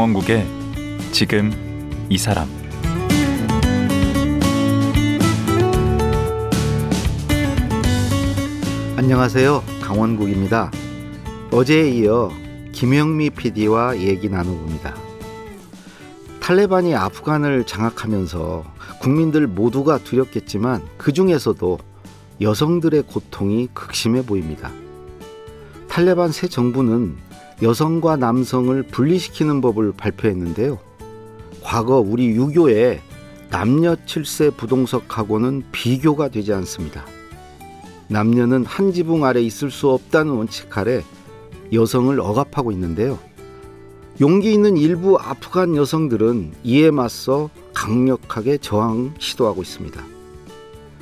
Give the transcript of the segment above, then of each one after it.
강원국의 지금 이 사람 안녕하세요. 강원국입니다. 어제에 이어 김영미 PD와 얘기 나눠봅니다. 탈레반이 아프간을 장악하면서 국민들 모두가 두렵겠지만 그 중에서도 여성들의 고통이 극심해 보입니다. 탈레반 새 정부는 여성과 남성을 분리시키는 법을 발표했는데요. 과거 우리 유교에 남녀 칠세 부동석하고는 비교가 되지 않습니다. 남녀는 한 지붕 아래 있을 수 없다는 원칙 아래 여성을 억압하고 있는데요. 용기 있는 일부 아프간 여성들은 이에 맞서 강력하게 저항 시도하고 있습니다.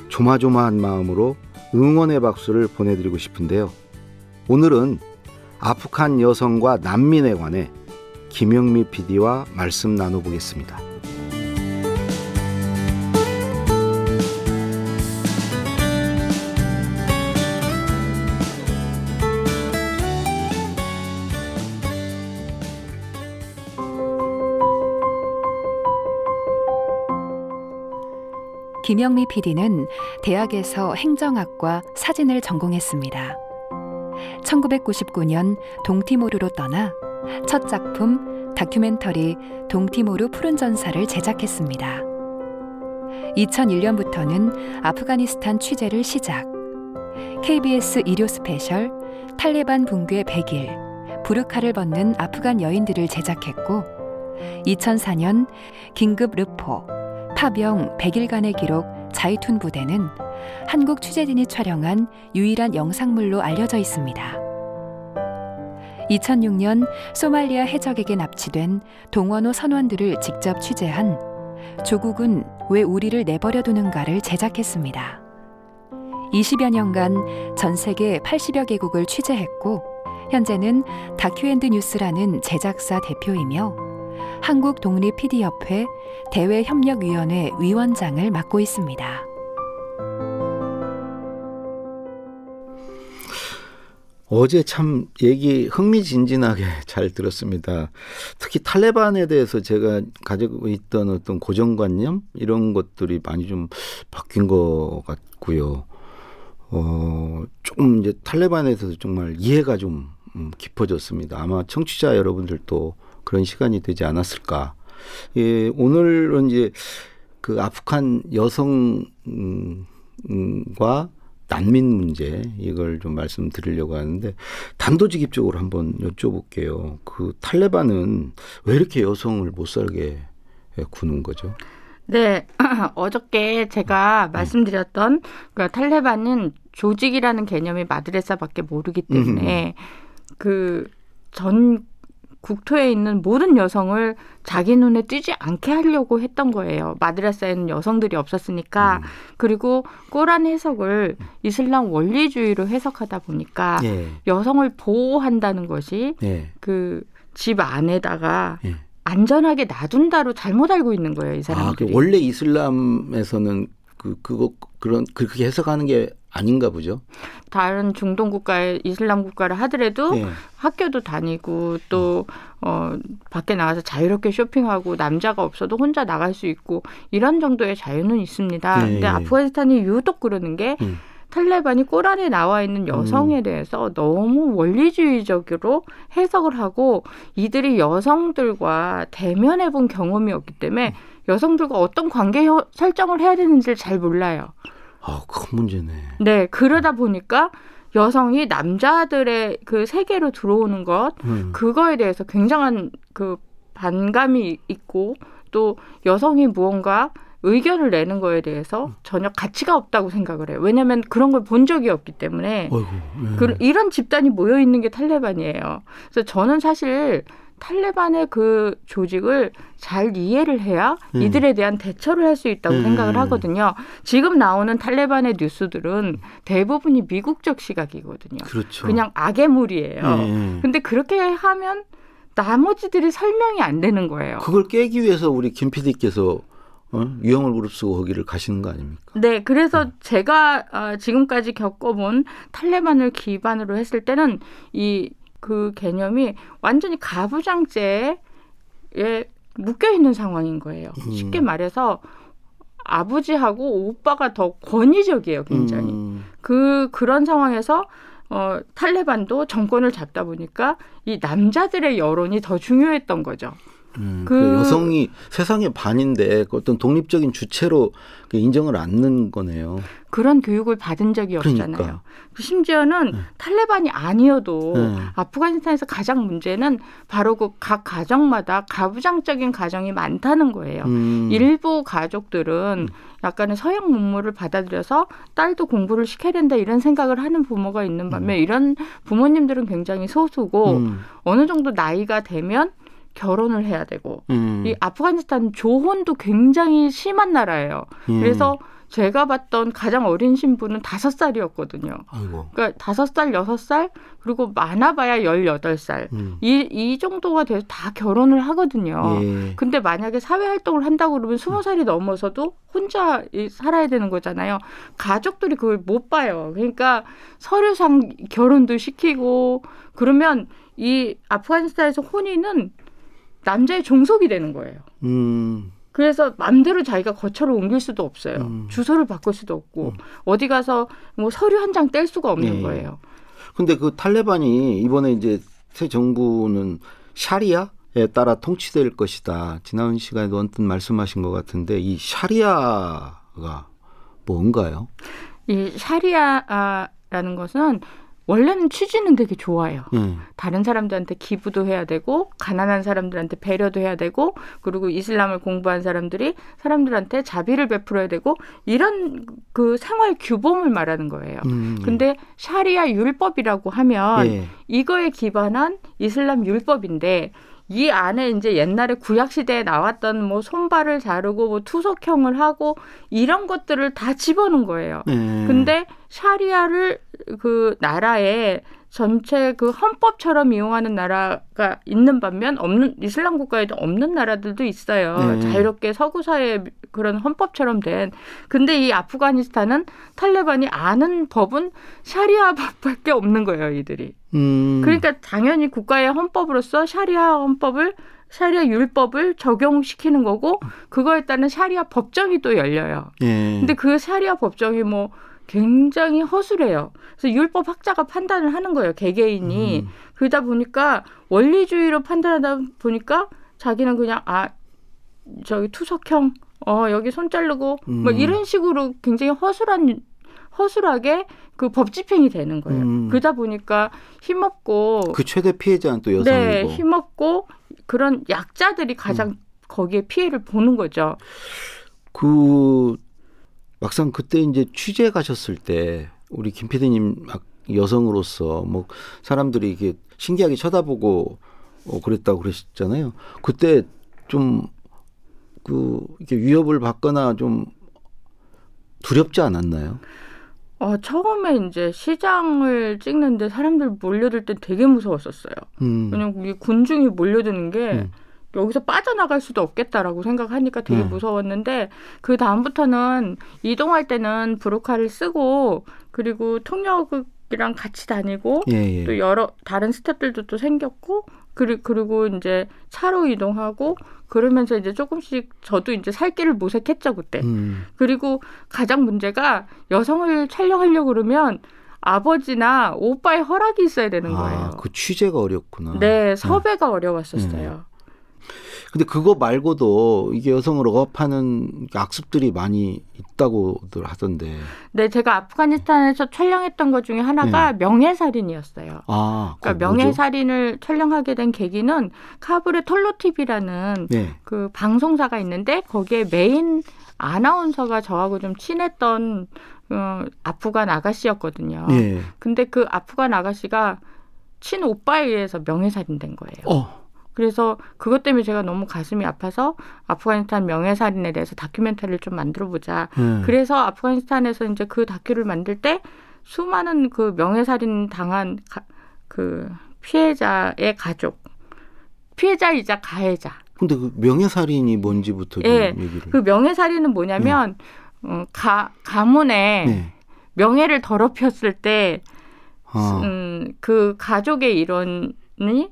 조마조마한 마음으로 응원의 박수를 보내드리고 싶은데요. 오늘은 아프간 여성과 난민에 관해 김영미 PD와 말씀 나눠보겠습니다. 김영미 PD는 대학에서 행정학과 사진을 전공했습니다. 1999년 동티모르로 떠나 첫 작품 다큐멘터리 동티모르 푸른 전사를 제작했습니다. 2001년부터는 아프가니스탄 취재를 시작. KBS 일요 스페셜 탈레반 붕괴 100일 부르카를 벗는 아프간 여인들을 제작했고 2004년 긴급 르포 파병 100일간의 기록 자이툰 부대는 한국 취재진이 촬영한 유일한 영상물로 알려져 있습니다. 2006년 소말리아 해적에게 납치된 동원호 선원들을 직접 취재한 조국은 왜 우리를 내버려 두는가를 제작했습니다. 20여 년간 전 세계 80여 개국을 취재했고 현재는 다큐앤드뉴스라는 제작사 대표이며 한국 독립 PD협회 대외협력위원회 위원장을 맡고 있습니다. 어제 참 얘기 흥미진진하게 잘 들었습니다. 특히 탈레반에 대해서 제가 가지고 있던 어떤 고정관념 이런 것들이 많이 좀 바뀐 것 같고요. 어, 좀 이제 탈레반에 대해서 정말 이해가 좀 음, 깊어졌습니다. 아마 청취자 여러분들도 그런 시간이 되지 않았을까. 예, 오늘은 이제 그 아프간 여성과 난민 문제 이걸 좀 말씀드리려고 하는데 단도직입적으로 한번 여쭤볼게요. 그 탈레반은 왜 이렇게 여성을 못 살게 구는 거죠? 네, 어저께 제가 음. 말씀드렸던 그 탈레반은 조직이라는 개념이 마드레사밖에 모르기 때문에 음. 그전 국토에 있는 모든 여성을 자기 눈에 띄지 않게 하려고 했던 거예요. 마드라사에는 여성들이 없었으니까. 음. 그리고 꼬란 해석을 이슬람 원리주의로 해석하다 보니까 예. 여성을 보호한다는 것이 예. 그집 안에다가 예. 안전하게 놔둔다로 잘못 알고 있는 거예요, 이 사람들이. 아, 그 원래 이슬람에서는 그 그거 그런 그렇게 해석하는 게 아닌가 보죠. 다른 중동 국가의 이슬람 국가를 하더라도 네. 학교도 다니고 또 어, 밖에 나가서 자유롭게 쇼핑하고 남자가 없어도 혼자 나갈 수 있고 이런 정도의 자유는 있습니다. 네. 근데 아프가니스탄이 유독 그러는 게 음. 탈레반이 꼬란에 나와 있는 여성에 음. 대해서 너무 원리주의적으로 해석을 하고 이들이 여성들과 대면해 본 경험이 없기 때문에 여성들과 어떤 관계 설정을 해야 되는지를 잘 몰라요. 아, 큰 문제네. 네, 그러다 보니까 여성이 남자들의 그 세계로 들어오는 것, 음. 그거에 대해서 굉장한 그 반감이 있고 또 여성이 무언가 의견을 내는 거에 대해서 전혀 가치가 없다고 생각을 해요. 왜냐하면 그런 걸 본 적이 없기 때문에 어이구, 네. 그, 이런 집단이 모여 있는 게 탈레반이에요. 그래서 저는 사실 탈레반의 그 조직을 잘 이해를 해야 음. 이들에 대한 대처를 할 수 있다고 음. 생각을 하거든요. 지금 나오는 탈레반의 뉴스들은 대부분이 미국적 시각이거든요. 그렇죠. 그냥 악의 물이에요. 음. 근데 그렇게 하면 나머지들이 설명이 안 되는 거예요. 그걸 깨기 위해서 우리 김 PD께서 어? 유형을 무릅쓰고 거기를 가시는 거 아닙니까? 네, 그래서 음. 제가 어, 지금까지 겪어본 탈레반을 기반으로 했을 때는 이 그 개념이 완전히 가부장제 묶여 있는 상황인 거예요. 음. 쉽게 말해서 아버지하고 오빠가 더 권위적이에요, 굉장히. 음. 그 그런 상황에서 어 탈레반도 정권을 잡다 보니까 이 남자들의 여론이 더 중요했던 거죠. 음, 그- 그 여성이 세상의 반인데 그 어떤 독립적인 주체로 그 인정을 않는 거네요. 그런 교육을 받은 적이 없잖아요. 그러니까. 심지어는 탈레반이 아니어도 네. 아프가니스탄에서 가장 문제는 바로 그 각 가정마다 가부장적인 가정이 많다는 거예요. 음. 일부 가족들은 약간의 서양 문물을 받아들여서 딸도 공부를 시켜야 된다 이런 생각을 하는 부모가 있는 반면 이런 부모님들은 굉장히 소수고 음. 어느 정도 나이가 되면 결혼을 해야 되고 음. 이 아프가니스탄 조혼도 굉장히 심한 나라예요. 예. 그래서 제가 봤던 가장 어린 신부는 다섯 살이었거든요. 아이고. 그러니까 다섯 살, 여섯 살 그리고 많아봐야 열여덟 살. 음. 이, 이 정도가 돼서 다 결혼을 하거든요. 예. 근데 만약에 사회 활동을 한다고 그러면 스무 살이 넘어서도 혼자 이- 살아야 되는 거잖아요. 가족들이 그걸 못 봐요. 그러니까 서류상 결혼도 시키고 그러면 이 아프가니스탄에서 혼인은 남자의 종속이 되는 거예요. 음. 그래서 맘대로 자기가 거처를 옮길 수도 없어요. 음. 주소를 바꿀 수도 없고 어디 가서 뭐 서류 한 장 뗄 수가 없는 예. 거예요. 근데 그 탈레반이 이번에 이제 새 정부는 샤리아 에 따라 통치될 것이다. 지난 시간에도 언뜻 말씀하신 것 같은데 이 샤리아가 뭔가요? 이 샤리아라는 것은 원래는 취지는 되게 좋아요. 예. 다른 사람들한테 기부도 해야 되고 가난한 사람들한테 배려도 해야 되고 그리고 이슬람을 공부한 사람들이 사람들한테 자비를 베풀어야 되고 이런 그 생활 규범을 말하는 거예요. 음. 근데 샤리아 율법이라고 하면 예. 이거에 기반한 이슬람 율법인데 이 안에 이제 옛날에 구약 시대에 나왔던 뭐 손발을 자르고 뭐 투석형을 하고 이런 것들을 다 집어넣은 거예요. 예. 근데 샤리아를 그 나라에 전체 그 헌법처럼 이용하는 나라가 있는 반면 없는 이슬람 국가에도 없는 나라들도 있어요. 네. 자유롭게 서구 사회 그런 헌법처럼 된. 근데 이 아프가니스탄은 탈레반이 아는 법은 샤리아 법밖에 없는 거예요, 이들이. 음. 그러니까 당연히 국가의 헌법으로서 샤리아 헌법을 샤리아 율법을 적용시키는 거고 그거에 따른 샤리아 법정이 또 열려요. 예. 근데 그 샤리아 법정이 뭐 굉장히 허술해요. 그래서 율법 학자가 판단을 하는 거예요. 개개인이. 음. 그러다 보니까 원리주의로 판단하다 보니까 자기는 그냥 아 저기 투석형 어 여기 손 자르고 뭐 음. 이런 식으로 굉장히 허술한 허술하게 그 법 집행이 되는 거예요. 음. 그러다 보니까 힘없고 그 최대 피해자는 또 여성이고. 네, 힘없고 그런 약자들이 가장 음. 거기에 피해를 보는 거죠. 그 막상 그때 이제 취재 가셨을 때 우리 김 PD님 여성으로서 뭐 사람들이 이게 신기하게 쳐다보고 어 그랬다고 그러셨잖아요. 그때 좀 그 이렇게 위협을 받거나 좀 두렵지 않았나요? 어, 처음에 이제 시장을 찍는데 사람들 몰려들 때 되게 무서웠었어요. 음. 왜냐면 이 군중이 몰려드는 게 음. 여기서 빠져나갈 수도 없겠다라고 생각하니까 되게 네. 무서웠는데 그 다음부터는 이동할 때는 브로카를 쓰고 그리고 통역이랑 같이 다니고 예, 예. 또 여러 다른 스탭들도 또 생겼고 그리, 그리고 이제 차로 이동하고 그러면서 이제 조금씩 저도 이제 살 길을 모색했죠 그때. 음. 그리고 가장 문제가 여성을 촬영하려고 그러면 아버지나 오빠의 허락이 있어야 되는 거예요. 아, 그 취재가 어렵구나. 네, 섭외가 어려웠었어요. 근데 그거 말고도 이게 여성을 억압하는 악습들이 많이 있다고들 하던데. 네, 제가 아프가니스탄에서 촬영했던 것 중에 하나가 명예살인이었어요. 아, 그러니까? 명예살인을 촬영하게 된 계기는 카불의 톨로 TV라는 네. 그 방송사가 있는데 거기에 메인 아나운서가 저하고 좀 친했던 어, 아프간 아가씨였거든요. 예. 근데 그 아프간 아가씨가 친 오빠에 의해서 명예살인된 거예요. 어. 그래서 그것 때문에 제가 너무 가슴이 아파서 아프가니스탄 명예살인에 대해서 다큐멘터리를 좀 만들어 보자. 예. 그래서 아프가니스탄에서 이제 그 다큐를 만들 때 수많은 그 명예살인 당한 가, 그 피해자의 가족, 피해자이자 가해자. 근데 그 명예살인이 뭔지부터 좀 예. 얘기를. 그 명예살인은 뭐냐면 어, 가 가문에 네. 명예를 더럽혔을 때 아. 음, 그 가족의 일원이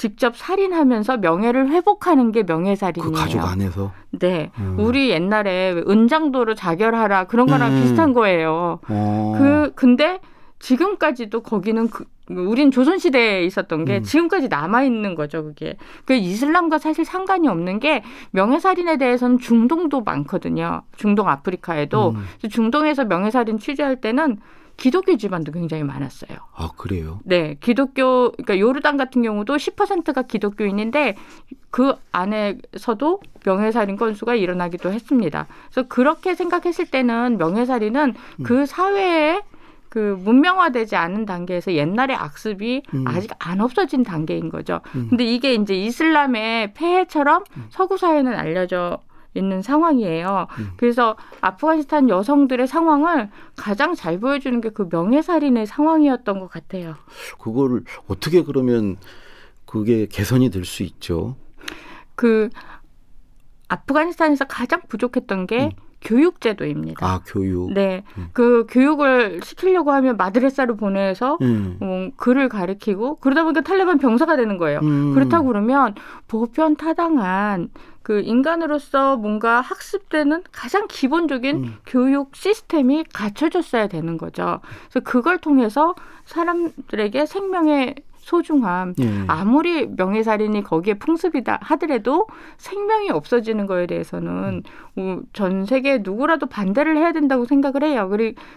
직접 살인하면서 명예를 회복하는 게 명예살인이에요. 그 가족 안에서. 네, 음. 우리 옛날에 은장도로 자결하라 그런 거랑 음. 비슷한 거예요. 어. 그 근데 지금까지도 거기는 그, 우린 조선 시대에 있었던 게 음. 지금까지 남아 있는 거죠, 그게. 그 이슬람과 사실 상관이 없는 게 명예살인에 대해서는 중동도 많거든요. 중동 아프리카에도 음. 중동에서 명예살인 취재할 때는 기독교 집안도 굉장히 많았어요. 아, 그래요? 네. 기독교, 그러니까 요르단 같은 경우도 10%가 기독교인인데 그 안에서도 명예살인 건수가 일어나기도 했습니다. 그래서 그렇게 생각했을 때는 명예살인은 음. 그 사회에 그 문명화되지 않은 단계에서 옛날의 악습이 음. 아직 안 없어진 단계인 거죠. 음. 근데 이게 이제 이슬람의 폐해처럼 음. 서구 사회는 알려져 있는 상황이에요. 음. 그래서 아프가니스탄 여성들의 상황을 가장 잘 보여주는 게 그 명예살인의 상황이었던 것 같아요. 그거를 어떻게 그러면 그게 개선이 될 수 있죠? 그 아프가니스탄에서 가장 부족했던 게 음. 교육제도입니다. 아, 교육. 네. 음. 그 교육을 시키려고 하면 마드레사를 보내서 음. 어, 글을 가르치고 그러다 보니까 탈레반 병사가 되는 거예요. 음. 그렇다고 그러면 보편 타당한 그 인간으로서 뭔가 학습되는 가장 기본적인 음. 교육 시스템이 갖춰졌어야 되는 거죠. 그래서 그걸 통해서 사람들에게 생명의 소중함. 예. 아무리 명예살인이 거기에 풍습이다 하더라도 생명이 없어지는 거에 대해서는 음. 전 세계 누구라도 반대를 해야 된다고 생각을 해요.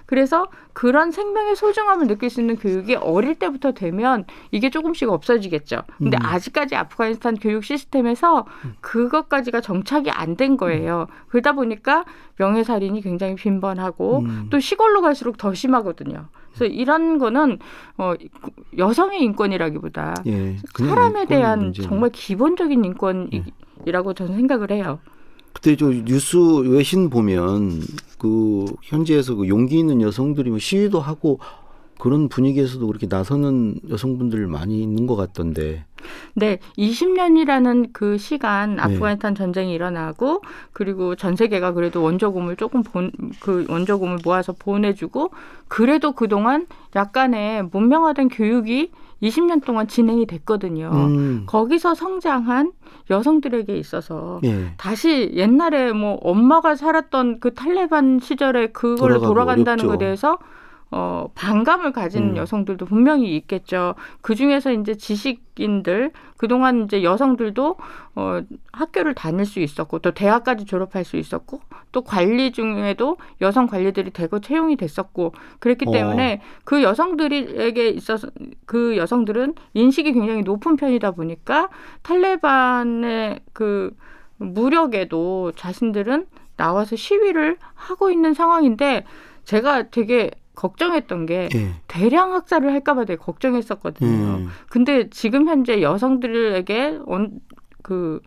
그래서 그런 생명의 소중함을 느낄 수 있는 교육이 어릴 때부터 되면 이게 조금씩 없어지겠죠. 근데 음. 아직까지 아프가니스탄 교육 시스템에서 음. 그것까지가 정착이 안 된 거예요. 음. 그러다 보니까 명예살인이 굉장히 빈번하고 음. 또 시골로 갈수록 더 심하거든요. 그래서 이런 거는 어 여성의 인권이라기보다 예, 사람에 대한 문제는. 정말 기본적인 인권이라고 예. 저는 생각을 해요. 그때 저 뉴스 외신 보면 그 현지에서 그 용기 있는 여성들이 뭐 시위도 하고 그런 분위기에서도 그렇게 나서는 여성분들 많이 있는 것 같던데. 네, 20년이라는 그 시간 네. 아프가니스탄 네. 전쟁이 일어나고 그리고 전 세계가 그래도 원조금을 조금 본 그 원조금을 모아서 보내주고 그래도 그 동안 약간의 문명화된 교육이 20년 동안 진행이 됐거든요. 음. 거기서 성장한 여성들에게 있어서 예. 다시 옛날에 뭐 엄마가 살았던 그 탈레반 시절에 그걸 돌아간다는 것에 대해서 어, 반감을 가진 음. 여성들도 분명히 있겠죠. 그 중에서 이제 지식인들, 그동안 이제 여성들도 어, 학교를 다닐 수 있었고, 또 대학까지 졸업할 수 있었고, 또 관리 중에도 여성 관리들이 대거 채용이 됐었고, 그랬기 어. 때문에 그 여성들에게 있어서 그 여성들은 인식이 굉장히 높은 편이다 보니까 탈레반의 그 무력에도 자신들은 나와서 시위를 하고 있는 상황인데, 제가 되게 걱정했던 게 예. 대량 학살을 할까봐 되게 걱정했었거든요. 음. 근데 지금 현재 여성들에게 온, 그,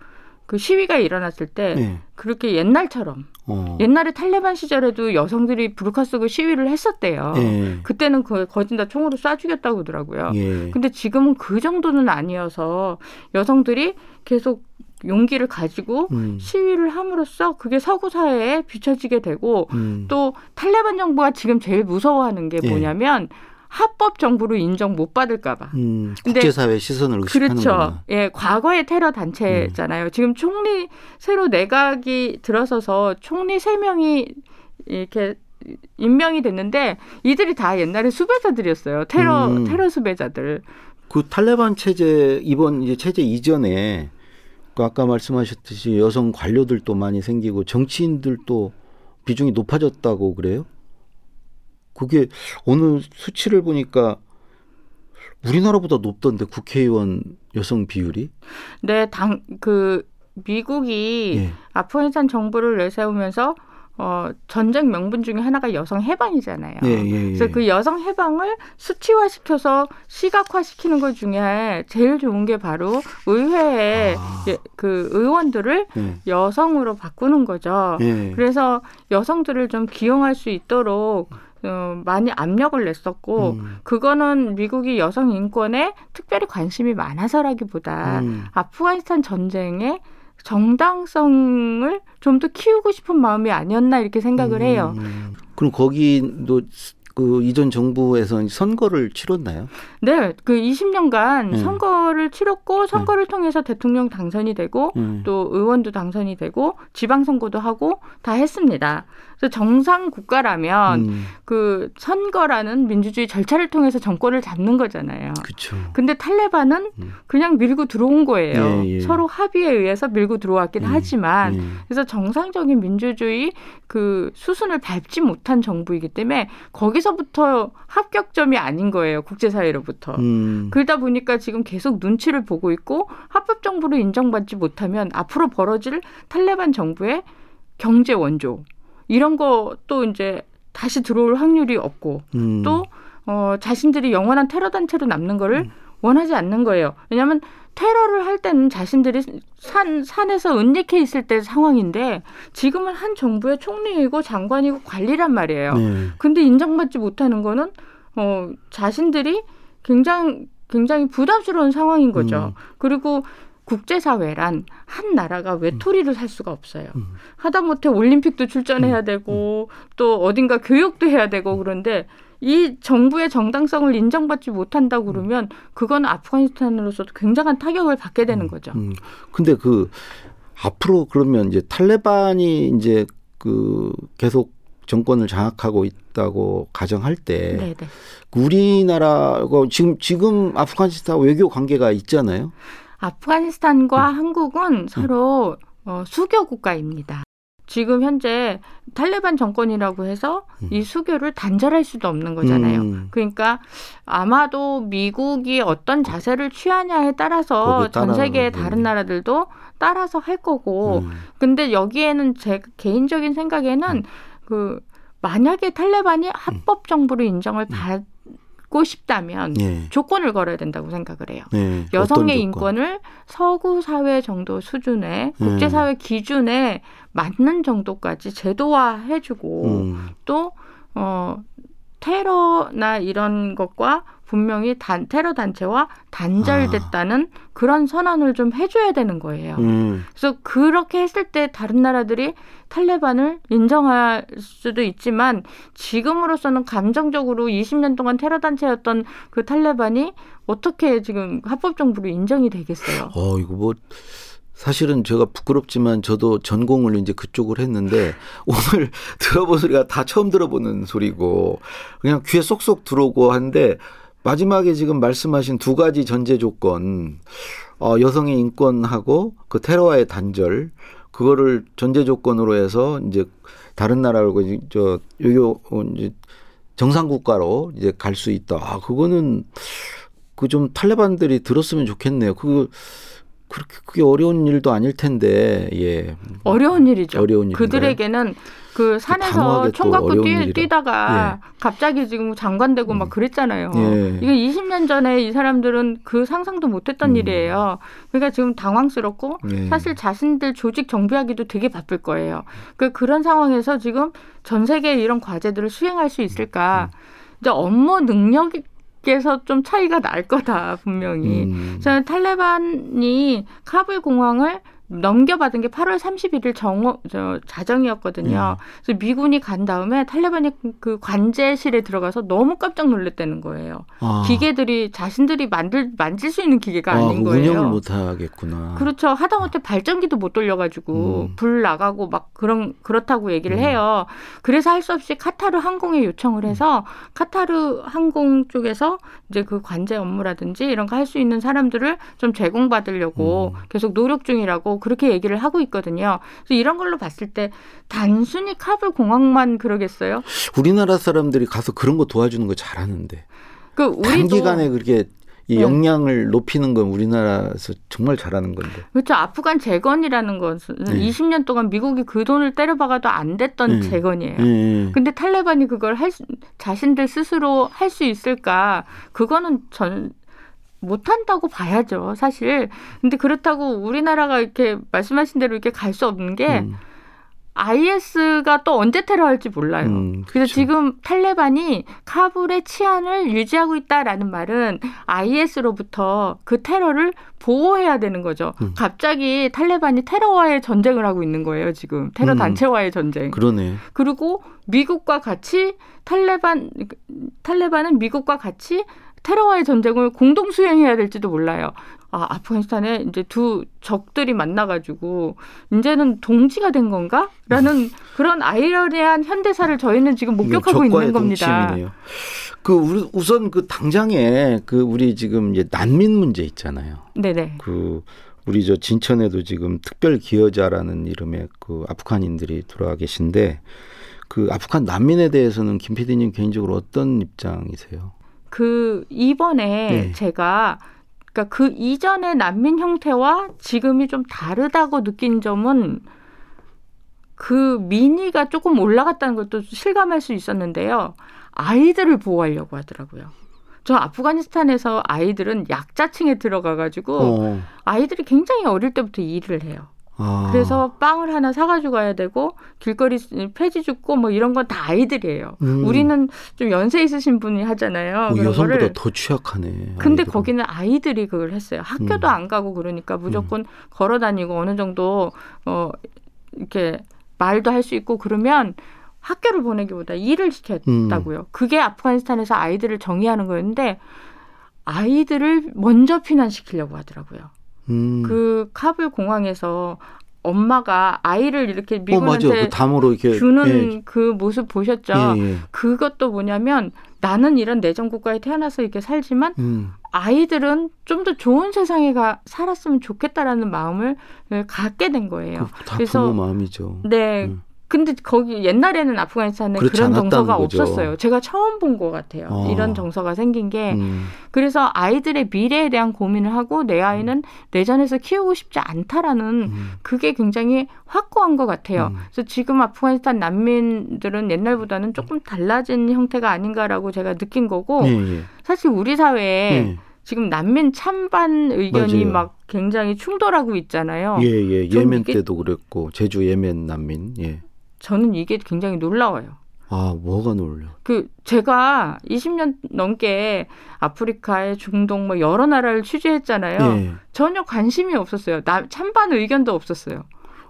그 시위가 일어났을 때 예. 그렇게 옛날처럼 어. 옛날에 탈레반 시절에도 여성들이 부르카 쓰고 시위를 했었대요. 예. 그때는 그 거진 다 총으로 쏴 죽였다고 하더라고요. 예. 근데 지금은 그 정도는 아니어서 여성들이 계속 용기를 가지고 음. 시위를 함으로써 그게 서구 사회에 비춰지게 되고 음. 또 탈레반 정부가 지금 제일 무서워하는 게 예. 뭐냐면 합법 정부로 인정 못 받을까봐. 음, 국제사회 시선을 의식하는 그렇죠. 예, 과거의 테러 단체잖아요. 음. 지금 총리 새로 내각이 들어서서 총리 세 명이 이렇게 임명이 됐는데 이들이 다 옛날에 수배자들이었어요. 테러 음. 테러 수배자들. 그 탈레반 체제 이번 이제 체제 이전에 그 아까 말씀하셨듯이 여성 관료들도 많이 생기고 정치인들도 비중이 높아졌다고 그래요? 그게 어느 수치를 보니까 우리나라보다 높던데 국회의원 여성 비율이? 네, 당 그 미국이 예. 아프가니스탄 정부를 내세우면서 어, 전쟁 명분 중에 하나가 여성 해방이잖아요. 예, 예, 예. 그래서 그 여성 해방을 수치화시켜서 시각화시키는 것 중에 제일 좋은 게 바로 의회에 아. 예, 그 의원들을 예. 여성으로 바꾸는 거죠. 예. 그래서 여성들을 좀 기용할 수 있도록 어, 많이 압력을 냈었고 음. 그거는 미국이 여성 인권에 특별히 관심이 많아서라기보다 음. 아프가니스탄 전쟁에 정당성을 좀 더 키우고 싶은 마음이 아니었나 이렇게 생각을 해요. 음. 그럼 거기도 그 이전 정부에서 선거를 치렀나요? 네, 그 20년간 네. 선거를 치렀고 선거를 네. 통해서 대통령 당선이 되고 네. 또 의원도 당선이 되고 지방 선거도 하고 다 했습니다. 그래서 정상 국가라면 음. 그 선거라는 민주주의 절차를 통해서 정권을 잡는 거잖아요. 그렇죠. 근데 탈레반은 음. 그냥 밀고 들어온 거예요. 예, 예. 서로 합의에 의해서 밀고 들어왔긴 예, 하지만 예. 그래서 정상적인 민주주의 그 수순을 밟지 못한 정부이기 때문에 거기서부터 합격점이 아닌 거예요. 국제사회로부터. 음. 그러다 보니까 지금 계속 눈치를 보고 있고 합법 정부로 인정받지 못하면 앞으로 벌어질 탈레반 정부의 경제 원조 이런 것도 이제 다시 들어올 확률이 없고 음. 또 어, 자신들이 영원한 테러 단체로 남는 거를 음. 원하지 않는 거예요. 왜냐하면 테러를 할 때는 자신들이 산 산에서 은닉해 있을 때 상황인데 지금은 한 정부의 총리이고 장관이고 관리란 말이에요. 네. 근데 인정받지 못하는 거는 어 자신들이 굉장히 굉장히 부담스러운 상황인 거죠. 음. 그리고 국제사회란 한 나라가 외톨이를 살 수가 없어요. 음. 하다못해 올림픽도 출전해야 음. 되고 음. 또 어딘가 교육도 해야 되고 그런데 이 정부의 정당성을 인정받지 못한다고 그러면 그건 아프가니스탄으로서도 굉장한 타격을 받게 되는 거죠. 음. 근데 그 앞으로 그러면 이제 탈레반이 이제 그 계속 정권을 장악하고 있다고 가정할 때 네네. 우리나라가 지금 지금 아프가니스탄 외교 관계가 있잖아요. 아프가니스탄과 음. 한국은 서로 어, 수교 국가입니다. 지금 현재 탈레반 정권이라고 해서 음. 이 수교를 단절할 수도 없는 거잖아요. 음. 그러니까 아마도 미국이 어떤 자세를 취하냐에 따라서 전 세계의 다른 나라들도 따라서 할 거고. 음. 근데 여기에는 제 개인적인 생각에는 음. 그 만약에 탈레반이 합법 정부로 인정을 받 받고 싶다면 네. 조건을 걸어야 된다고 생각을 해요. 네. 여성의 인권을 서구 사회 정도 수준의 국제 사회 기준에 맞는 정도까지 제도화해 주고 음. 또 어, 테러나 이런 것과 분명히 단, 테러 단체와 단절됐다는 아. 그런 선언을 좀 해줘야 되는 거예요. 음. 그래서 그렇게 했을 때 다른 나라들이 탈레반을 인정할 수도 있지만 지금으로서는 감정적으로 20년 동안 테러 단체였던 그 탈레반이 어떻게 지금 합법 정부로 인정이 되겠어요? 어 이거 뭐 사실은 제가 부끄럽지만 저도 전공을 이제 그쪽을 했는데 오늘 들어본 소리가 다 처음 들어보는 소리고 그냥 귀에 쏙쏙 들어오고 한데 마지막에 지금 말씀하신 두 가지 전제 조건 어, 여성의 인권하고 그 테러와의 단절 그거를 전제 조건으로 해서 이제 다른 나라하고 저 요요 이제 정상 국가로 이제 갈 수 있다. 아, 그거는 그 좀 탈레반들이 들었으면 좋겠네요. 그 그렇게 그게 어려운 일도 아닐 텐데 예 어려운 일이죠. 어려운 일 그들에게는 그 산에서 총 갖고 뛰, 뛰다가 예. 갑자기 지금 장관되고 음. 막 그랬잖아요. 예. 이게 20년 전에 이 사람들은 그 상상도 못했던 음. 일이에요. 그러니까 지금 당황스럽고 예. 사실 자신들 조직 정비하기도 되게 바쁠 거예요. 그 그런 상황에서 지금 전 세계 이런 과제들을 수행할 수 있을까? 음. 이제 업무 능력이 밖에서 좀 차이가 날 거다 분명히. 음. 저는 탈레반이 카불 공항을 넘겨받은 게 8월 31일 정, 저, 자정이었거든요. 음. 그래서 미군이 간 다음에 탈레반이 그 관제실에 들어가서 너무 깜짝 놀랐다는 거예요. 아. 기계들이 자신들이 만들 만질 수 있는 기계가 아, 닌 거예요. 운영을 못 하겠구나. 그렇죠. 하다못해 발전기도 못 돌려가지고 음. 불 나가고 막 그런 그렇다고 얘기를 음. 해요. 그래서 할 수 없이 카타르 항공에 요청을 해서 카타르 항공 쪽에서 이제 그 관제 업무라든지 이런 거 할 수 있는 사람들을 좀 제공받으려고 음. 계속 노력 중이라고 그렇게 얘기를 하고 있거든요. 그래서 이런 걸로 봤을 때 단순히 카불 공항만 그러겠어요? 우리나라 사람들이 가서 그런 거 도와주는 거 잘하는데. 그 우리도 단기간에 그렇게 이 네. 역량을 높이는 건 우리나라에서 정말 잘하는 건데. 그렇죠. 아프간 재건이라는 것은 네. 20년 동안 미국이 그 돈을 때려박아도 안 됐던 네. 재건이에요. 네. 근데 탈레반이 그걸 할 수, 자신들 스스로 할 수 있을까? 그거는 전 못한다고 봐야죠, 사실. 근데 그렇다고 우리나라가 이렇게 말씀하신 대로 이렇게 갈 수 없는 게 음. IS가 또 언제 테러할지 몰라요. 음, 그래서. 지금 탈레반이 카불의 치안을 유지하고 있다라는 말은 IS로부터 그 테러를 보호해야 되는 거죠. 음. 갑자기 탈레반이 테러와의 전쟁을 하고 있는 거예요, 지금. 테러 음. 단체와의 전쟁. 그러네. 그리고 미국과 같이 탈레반 탈레반은 미국과 같이 테러와의 전쟁을 공동 수행해야 될지도 몰라요. 아, 아프가니스탄에 이제 두 적들이 만나가지고 이제는 동지가 된 건가? 라는 그런 아이러니한 현대사를 저희는 지금 목격하고 있는 겁니다. 동침이네요. 그 우선 그 당장에 그 우리 지금 이제 난민 문제 있잖아요. 네네. 그 우리 저 진천에도 지금 특별 기여자라는 이름의 그 아프간인들이 들어와 계신데 그 아프간 난민에 대해서는 김 PD님 개인적으로 어떤 입장이세요? 그 이번에 네. 제가 그러니까 그 이전의 난민 형태와 지금이 좀 다르다고 느낀 점은 그 민의가 조금 올라갔다는 것도 실감할 수 있었는데요. 아이들을 보호하려고 하더라고요. 저 아프가니스탄에서 아이들은 약자층에 들어가 가지고 어. 아이들이 굉장히 어릴 때부터 일을 해요. 아. 그래서 빵을 하나 사가지고 가야 되고 길거리 폐지 줍고 뭐 이런 건 다 아이들이에요. 음. 우리는 좀 연세 있으신 분이 하잖아요. 어, 여성보다 더 취약하네. 근데 아이들은. 거기는 아이들이 그걸 했어요. 학교도 음. 안 가고 그러니까 무조건 음. 걸어 다니고 어느 정도 어 이렇게 말도 할 수 있고 그러면 학교를 보내기보다 일을 시켰다고요. 음. 그게 아프가니스탄에서 아이들을 정의하는 거였는데 아이들을 먼저 피난시키려고 하더라고요. 음. 그 카불 공항에서 엄마가 아이를 이렇게 어, 미군한테 어, 그 이렇게 주는 예. 그 모습 보셨죠? 예, 예. 그것도 뭐냐면 나는 이런 내전 국가에 태어나서 이렇게 살지만 음. 아이들은 좀 더 좋은 세상에 가 살았으면 좋겠다라는 마음을 갖게 된 거예요. 그 그래서 마음이죠. 네. 음. 근데 거기 옛날에는 아프가니스탄에 그런 정서가 거죠. 없었어요. 제가 처음 본 것 같아요. 어. 이런 정서가 생긴 게 음. 그래서 아이들의 미래에 대한 고민을 하고 내 아이는 내전에서 키우고 싶지 않다라는 음. 그게 굉장히 확고한 것 같아요. 음. 그래서 지금 아프가니스탄 난민들은 옛날보다는 조금 달라진 형태가 아닌가라고 제가 느낀 거고 예, 예. 사실 우리 사회에 예. 지금 난민 찬반 의견이 맞아요. 막 굉장히 충돌하고 있잖아요. 예, 예. 예멘 때도 그랬고 제주 예멘 난민. 예. 저는 이게 굉장히 놀라워요. 아, 뭐가 놀려? 그 제가 20년 넘게 아프리카의 중동 뭐 여러 나라를 취재했잖아요. 예. 전혀 관심이 없었어요. 나 찬반 의견도 없었어요.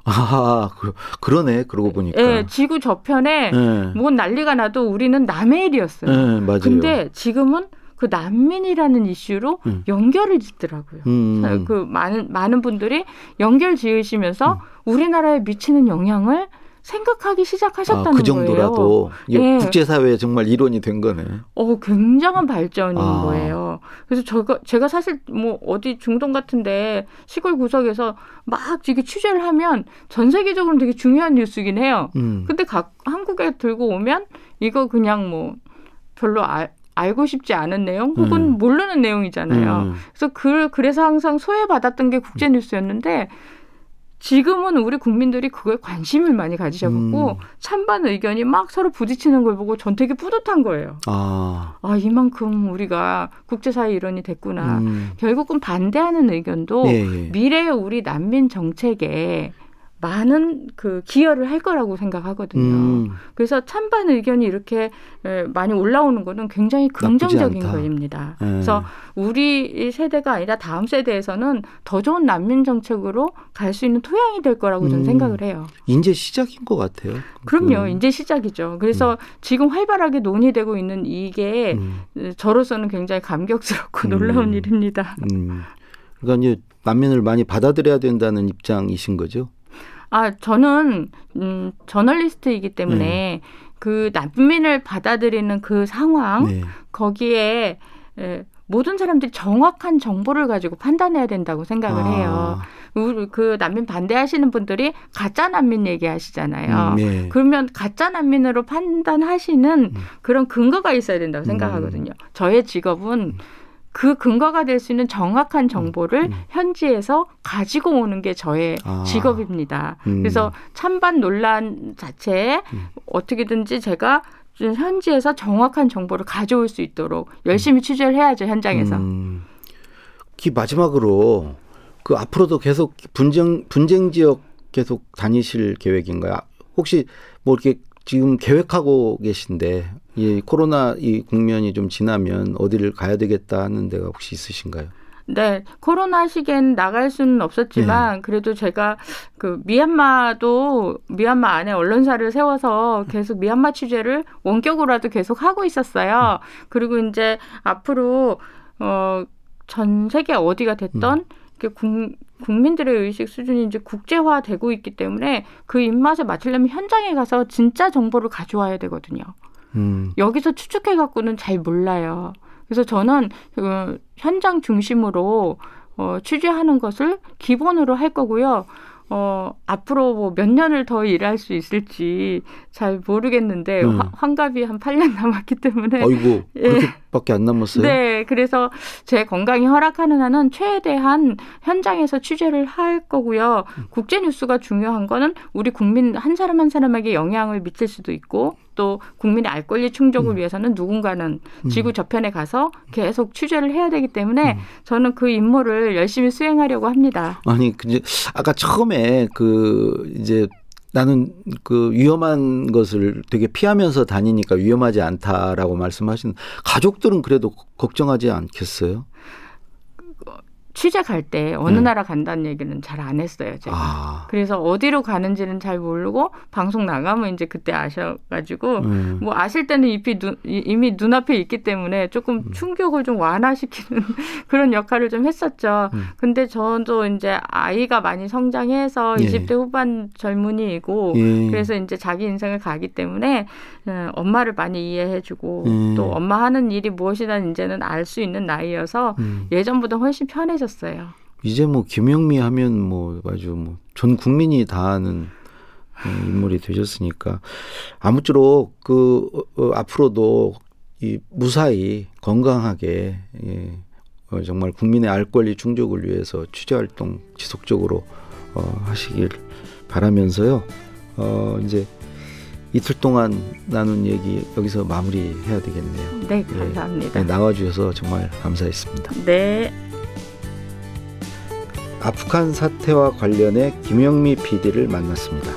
아, 그, 그러네. 그러고 보니까. 예, 지구 저편에 예. 뭔 난리가 나도 우리는 남의 일이었어요. 예, 맞아요. 근데 지금은 그 난민이라는 이슈로 음. 연결을 짓더라고요. 음. 그 많은 많은 분들이 연결 지으시면서 음. 우리나라에 미치는 영향을 생각하기 시작하셨다는 아, 그 정도라도 예. 국제사회에 정말 이론이 된 거네. 어, 굉장한 발전인 아. 거예요. 그래서 제가, 제가 사실 뭐 어디 중동 같은데 시골 구석에서 막 이게 취재를 하면 전 세계적으로 되게 중요한 뉴스긴 해요. 음. 근데 각 한국에 들고 오면 이거 그냥 뭐 별로 알, 알고 싶지 않은 내용 혹은 음. 모르는 내용이잖아요. 음. 그래서 그 그래서 항상 소외받았던 게 국제 뉴스였는데 지금은 우리 국민들이 그거에 관심을 많이 가지셔갖고 음. 찬반 의견이 막 서로 부딪히는 걸 보고 전 되게 뿌듯한 거예요. 아, 아 이만큼 우리가 국제사회 일원이 됐구나. 음. 결국은 반대하는 의견도 예, 예. 미래의 우리 난민 정책에 많은 그 기여를 할 거라고 생각하거든요. 음. 그래서 찬반 의견이 이렇게 많이 올라오는 거는 굉장히 긍정적인 거입니다. 네. 그래서 우리 세대가 아니라 다음 세대에서는 더 좋은 난민 정책으로 갈 수 있는 토양이 될 거라고 저는 음. 생각을 해요. 이제 시작인 것 같아요. 그럼요. 그. 이제 시작이죠. 그래서 음. 지금 활발하게 논의되고 있는 이게 음. 저로서는 굉장히 감격스럽고 음. 놀라운 일입니다. 음. 그러니까 이제 난민을 많이 받아들여야 된다는 입장이신 거죠? 아, 저는 음, 저널리스트이기 때문에 네. 그 난민을 받아들이는 그 상황 네. 거기에 에, 모든 사람들이 정확한 정보를 가지고 판단해야 된다고 생각을 아. 해요. 그 난민 반대하시는 분들이 가짜 난민 얘기하시잖아요. 음, 네. 그러면 가짜 난민으로 판단하시는 음. 그런 근거가 있어야 된다고 생각하거든요. 음. 저의 직업은 음. 그 근거가 될 수 있는 정확한 정보를 음, 음. 현지에서 가지고 오는 게 저의 아. 직업입니다. 음. 그래서 찬반 논란 자체에 음. 어떻게든지 제가 현지에서 정확한 정보를 가져올 수 있도록 열심히 취재를 해야죠 현장에서. 음. 마지막으로 그 앞으로도 계속 분쟁 분쟁 지역 계속 다니실 계획인가요? 혹시 뭐 이렇게 지금 계획하고 계신데 이 코로나 이 국면이 좀 지나면 어디를 가야 되겠다 하는 데가 혹시 있으신가요? 네, 코로나 시기엔 나갈 수는 없었지만 네. 그래도 제가 그 미얀마도 미얀마 안에 언론사를 세워서 계속 미얀마 취재를 원격으로라도 계속 하고 있었어요. 음. 그리고 이제 앞으로 어전 세계 어디가 됐던 음. 국, 국민들의 의식 수준이 이제 국제화되고 있기 때문에 그 입맛에 맞추려면 현장에 가서 진짜 정보를 가져와야 되거든요. 음. 여기서 추측해 갖고는 잘 몰라요. 그래서 저는 그 현장 중심으로 어, 취재하는 것을 기본으로 할 거고요. 어, 앞으로 뭐 몇 년을 더 일할 수 있을지 잘 모르겠는데 음. 환갑이 한 8년 남았기 때문에 아이고 예. 그렇게밖에 안 남았어요. 네, 그래서 제 건강이 허락하는 한은 최대한 현장에서 취재를 할 거고요. 음. 국제 뉴스가 중요한 거는 우리 국민 한 사람 한 사람에게 영향을 미칠 수도 있고 또 국민의 알 권리 충족을 음. 위해서는 누군가는 음. 지구 저편에 가서 계속 취재를 해야 되기 때문에 음. 저는 그 임무를 열심히 수행하려고 합니다. 아니, 근데 아까 처음에 그 이제 나는 그 위험한 것을 되게 피하면서 다니니까 위험하지 않다라고 말씀하신 가족들은 그래도 걱정하지 않겠어요? 취재 갈 때 어느 네. 나라 간다는 얘기는 잘 안 했어요, 제가. 아. 그래서 어디로 가는지는 잘 모르고 방송 나가면 이제 그때 아셔가지고 음. 뭐 아실 때는 이미, 눈, 이미 눈앞에 있기 때문에 조금 음. 충격을 좀 완화시키는 그런 역할을 좀 했었죠. 음. 근데 저도 이제 아이가 많이 성장해서 예. 20대 후반 젊은이이고 예. 그래서 이제 자기 인생을 가기 때문에 어, 엄마를 많이 이해해주고 예. 또 엄마 하는 일이 무엇이나 이제는 알 수 있는 나이여서 음. 예전보다 훨씬 편해졌어요. 이제 뭐 김영미 하면 뭐 아주 뭐 전 국민이 다 아는 인물이 되셨으니까 아무쪼록 그 어, 어, 앞으로도 이 무사히 건강하게 예, 어, 정말 국민의 알 권리 충족을 위해서 취재 활동 지속적으로 어, 하시길 바라면서요. 어, 이제 이틀 동안 나눈 얘기 여기서 마무리해야 되겠네요. 네, 감사합니다. 예, 네, 나와주셔서 정말 감사했습니다. 네. 아프간 사태와 관련해 김영미 PD를 만났습니다.